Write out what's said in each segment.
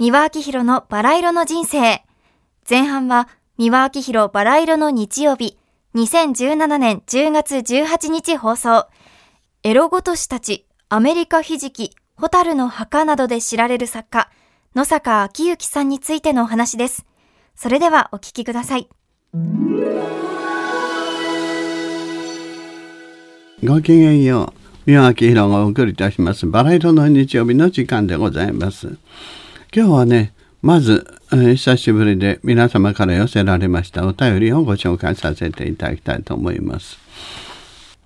三輪明宏のバラ色の人生。前半は三輪明宏バラ色の日曜日、2017年10月18日放送。エロごとしたち、アメリカひじき、ホタルの墓などで知られる作家、野坂昭之さんについてのお話です。それではお聞きください。ごきげんよう。三輪明宏がお送りいたします。バラ色の日曜日の時間でございます。今日はね、まず、えー、久しぶりで皆様から寄せられましたお便りをご紹介させていただきたいと思います。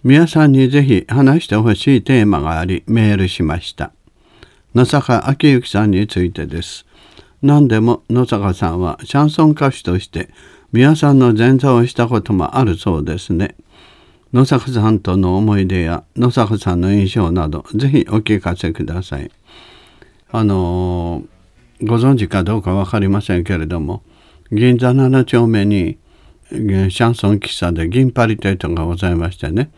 皆さんにぜひ話してほしいテーマがありメールしました。野坂昭之さんについてです。何でも野坂さんはシャンソン歌手として皆さんの前座をしたこともあるそうですね。野坂さんとの思い出や野坂さんの印象などぜひお聞かせください。あのーご存知かどうか分かりませんけれども銀座7丁目にシャンソン喫茶で銀パリテとがございましてね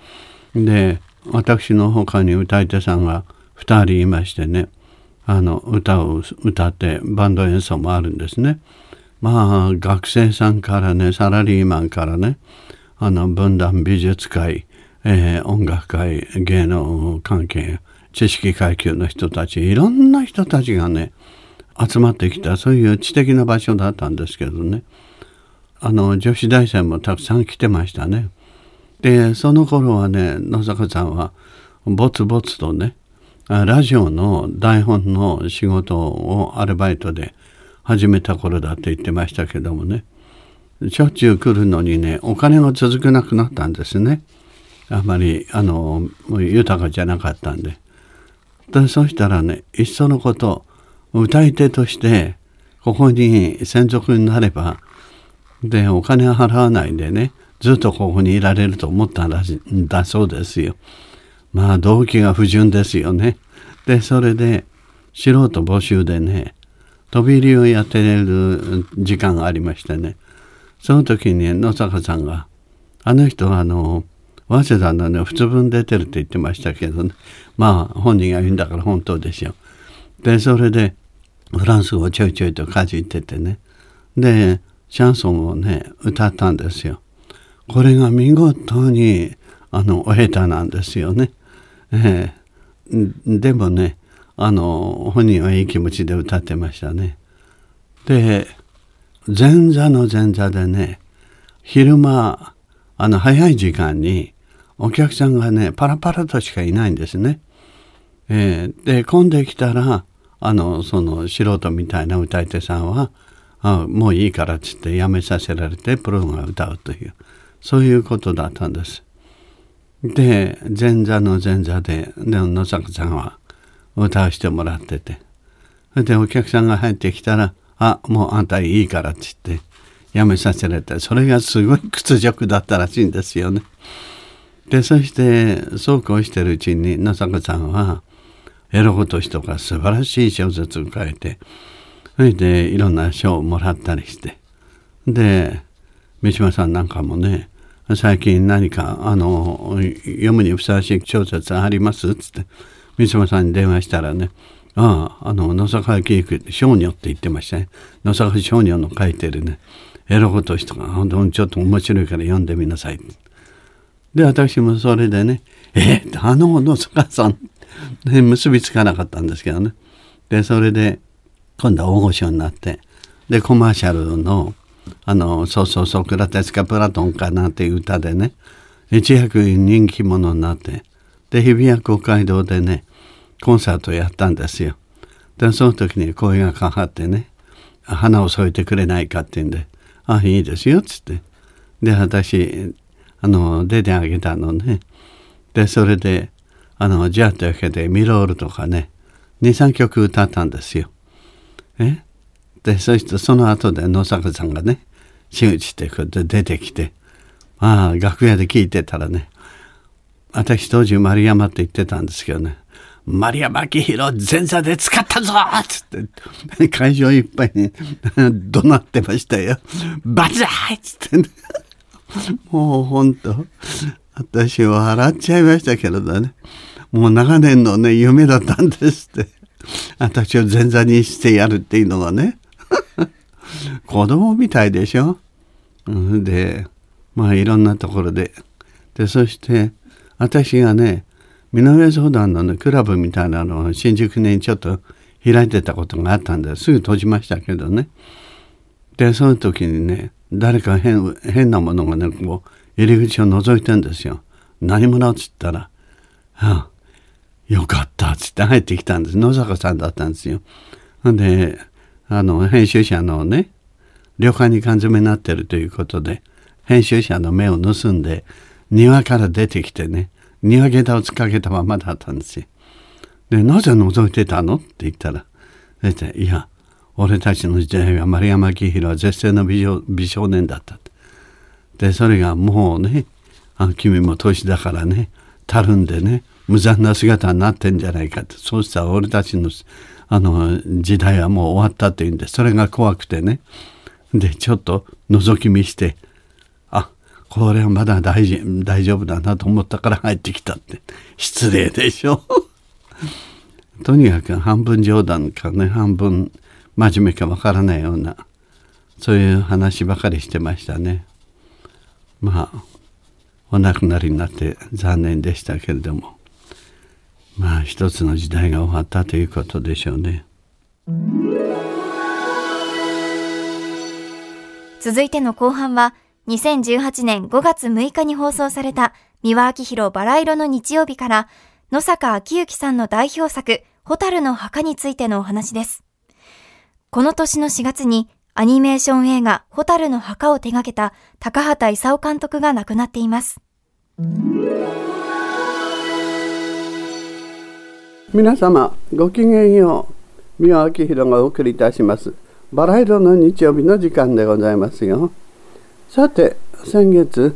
で私の他に歌い手さんが2人いましてねあの歌を歌ってバンド演奏もあるんですね。まあ学生さんからねサラリーマンからねあの分断美術界、えー、音楽界芸能関係知識階級の人たちいろんな人たちがね集まってきたそういう知的な場所だったんですけどね。あの女子大生もたくさん来てましたね。でその頃はね野坂さんはぼつぼつとねラジオの台本の仕事をアルバイトで始めた頃だって言ってましたけどもね。しょっちゅう来るのにねお金が続かなくなったんですね。あまりあの豊かじゃなかったんで。でそしたらねいっそのこと歌い手としてここに専属になればでお金払わないでねずっとここにいられると思ったらしいだそうですよ。まあ動機が不純ですよね。でそれで素人募集でね飛び入りをやってる時間がありましてねその時に野坂さんがあの人はあの早稲田のね普通分出てるって言ってましたけどねまあ本人が言うんだから本当ですよ。でそれでフランス語をちょいちょいとかじっててねでシャンソンをね歌ったんですよ。これが見事にあのお下手なんですよね。えー、でもねあの本人はいい気持ちで歌ってましたね。で前座の前座でね昼間あの早い時間にお客さんがねパラパラとしかいないんですね。えー、で混んできたらあのその素人みたいな歌い手さんはあもういいからっつってやめさせられてプロが歌うというそういうことだったんです。で前座の前座で野坂さんは歌わしてもらっててそれでお客さんが入ってきたら「あもうあんたいいから」っつってやめさせられてそれがすごい屈辱だったらしいんですよね。でそしてそうこうしてるうちに野坂さんはエロごとしとか素晴らしい小説を書いてそれでいろんな賞をもらったりして。で三島さんなんかもね最近何かあの読むにふさわしい小説ありますっつって三島さんに電話したらねあああの野坂喜育少女って言ってましたね。野坂少女の書いてるねエロごとしとか本当にちょっと面白いから読んでみなさいで私もそれでねえあの野坂さんで結びつかなかったんですけどね。でそれで今度は大御所になってでコマーシャルの「あのそうそうソクラテスかプラトンかな」っていう歌でね一躍人気者になってで日比谷公会堂でねコンサートやったんですよ。でその時に声がかかってね花を添えてくれないかって言うんで「あいいですよ」っつって。で私あの出てあげたのね。でそれであの、じゃあというわけで、ミロールとかね、2、3曲歌ったんですよ。え？で、そしてその後で野坂さんがね、真打ちってことで出てきて、まあ、楽屋で聞いてたらね、私当時丸山って言ってたんですけどね、丸山明宏前座で使ったぞっつって、会場いっぱいに 怒鳴ってましたよ。バチだーつって、ね、もう本当私は笑っちゃいましたけれどね。もう長年のね、夢だったんですって。私を前座にしてやるっていうのがね。子供みたいでしょ、でまあいろんなところで。でそして私がね身の上相談の、ね、クラブみたいなのを新宿にちょっと開いてたことがあったんですぐ閉じましたけどね。でその時にね誰か変変なものがねこう入り口を覗いてんですよ何者っつったら「ああよかった」っつって入ってきたんです野坂さんだったんですよであの編集者のね旅館に缶詰になってるということで編集者の目を盗んで庭から出てきてね庭下駄をつかけたままだったんですよ。で、なぜ覗いてたのって言ったら、いや、俺たちの時代は丸山明宏は絶世の美美少年だった。で、それがもうね、あ君も年だからね、たるんでね、無残な姿になってんじゃないかって。そうしたら俺たちのあの時代はもう終わったって言うんで、それが怖くてね。で、ちょっと覗き見してあ、これはまだ大大丈夫だなと思ったから入ってきたって失礼でしょ とにかく半分冗談かね半分真面目かわからないようなそういう話ばかりしてましたねまあお亡くなりになって残念でしたけれどもまあ一つの時代が終わったということでしょうね続いての後半は2018年5月6日に放送された三輪明宏バラ色の日曜日から野坂昭之さんの代表作ホタルの墓についてのお話です。この年の4月にアニメーション映画ホタルの墓を手掛けた高畑勲監督が亡くなっています。皆様ごきげんよう三輪明宏がお送りいたしますバラ色の日曜日の時間でございますよ。さて先月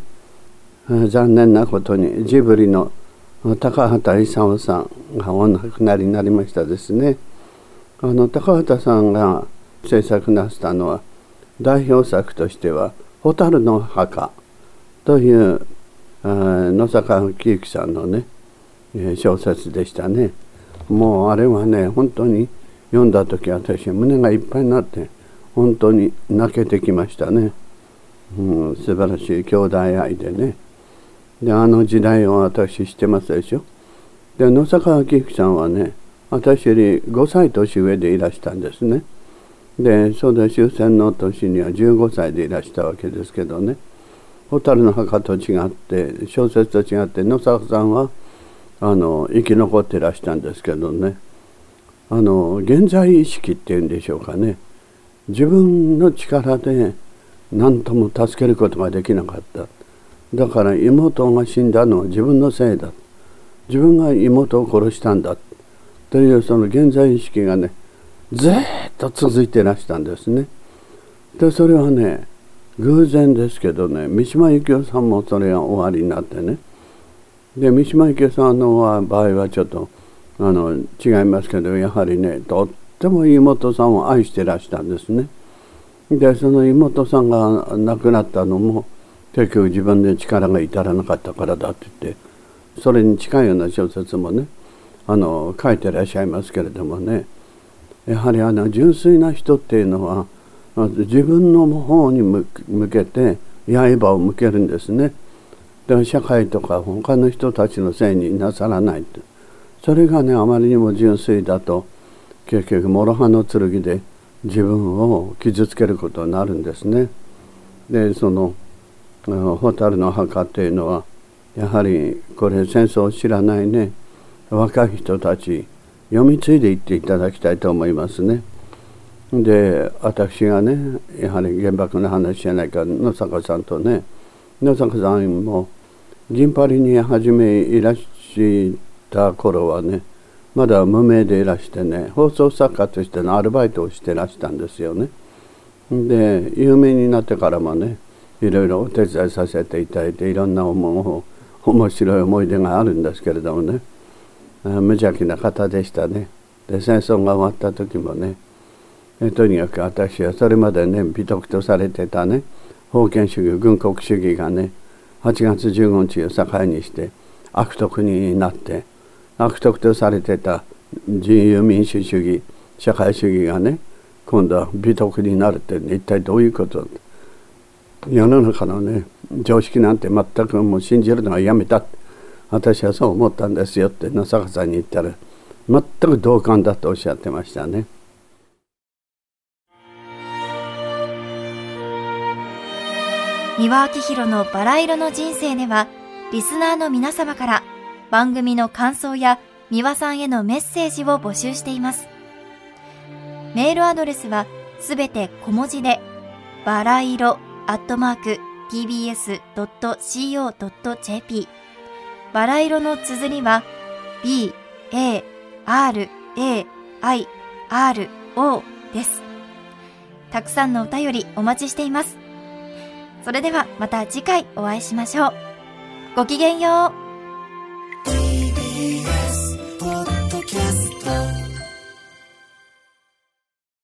残念なことにジブリの高畑勲さんがお亡くなりになりましたですね。あの高畑さんが制作なしたのは代表作としては「蛍の墓」という野坂喜之さんのね小説でしたね。もうあれはね本当に読んだ時私は胸がいっぱいになって本当に泣けてきましたね。うん、素晴らしい兄弟愛でねであの時代を私知ってますでしょで野坂昭之さんはね私より5歳年上でいらしたんですねでそれで終戦の年には15歳でいらしたわけですけどね。蛍の墓と違って小説と違って野坂さんはあの生き残ってらしたんですけどね。あの現在意識っていうんでしょうかね。自分の力で何とも助けることができなかった。だから妹が死んだのは自分のせいだ。自分が妹を殺したんだ。というその現在意識がねずっと続いてらしたんですねでそれはね偶然ですけどね三島由紀夫さんもそれが終わりになってねで三島由紀夫さんの場合はちょっとあの違いますけどやはりねとっても妹さんを愛してらしたんですね。でその妹さんが亡くなったのも結局自分で力が至らなかったからだって言ってそれに近いような小説もねあの書いてらっしゃいますけれどもねやはりあの純粋な人っていうのは自分の方に向けて刃を向けるんですね。で社会とか他の人たちのせいになさらないってそれがねあまりにも純粋だと結局諸刃の剣で自分を傷つけることになるんですね。でその蛍の墓っていうのはやはりこれ戦争を知らないね若い人たち読み継いでいっていただきたいと思いますね。で私がねやはり原爆の話じゃないか野坂さんとね野坂さんも銀パリに初めいらした頃はねまだ無名でいらしてね放送作家としてのアルバイトをしてらしたんですよね。で有名になってからもねいろいろお手伝いさせていただいていろんな面白い思い出があるんですけれどもね無邪気な方でしたね。で戦争が終わった時もねとにかく私はそれまでね美徳とされてたね封建主義軍国主義がね8月15日を境にして悪徳になって悪徳とされてた自由民主主義社会主義がね今度は美徳になるって一体どういうこと？世の中のね常識なんて全くもう信じるのはやめた私はそう思ったんですよって野坂さんに言ったら全く同感だとおっしゃってましたね。三輪明宏のバラ色の人生ではリスナーの皆様から番組の感想や三輪さんへのメッセージを募集しています。メールアドレスはすべて小文字で、バラ色アットマーク tbs.co.jp バラ色の綴りは b, a, r, a, i, r, o です。たくさんのお便りお待ちしています。それではまた次回お会いしましょう。ごきげんよう。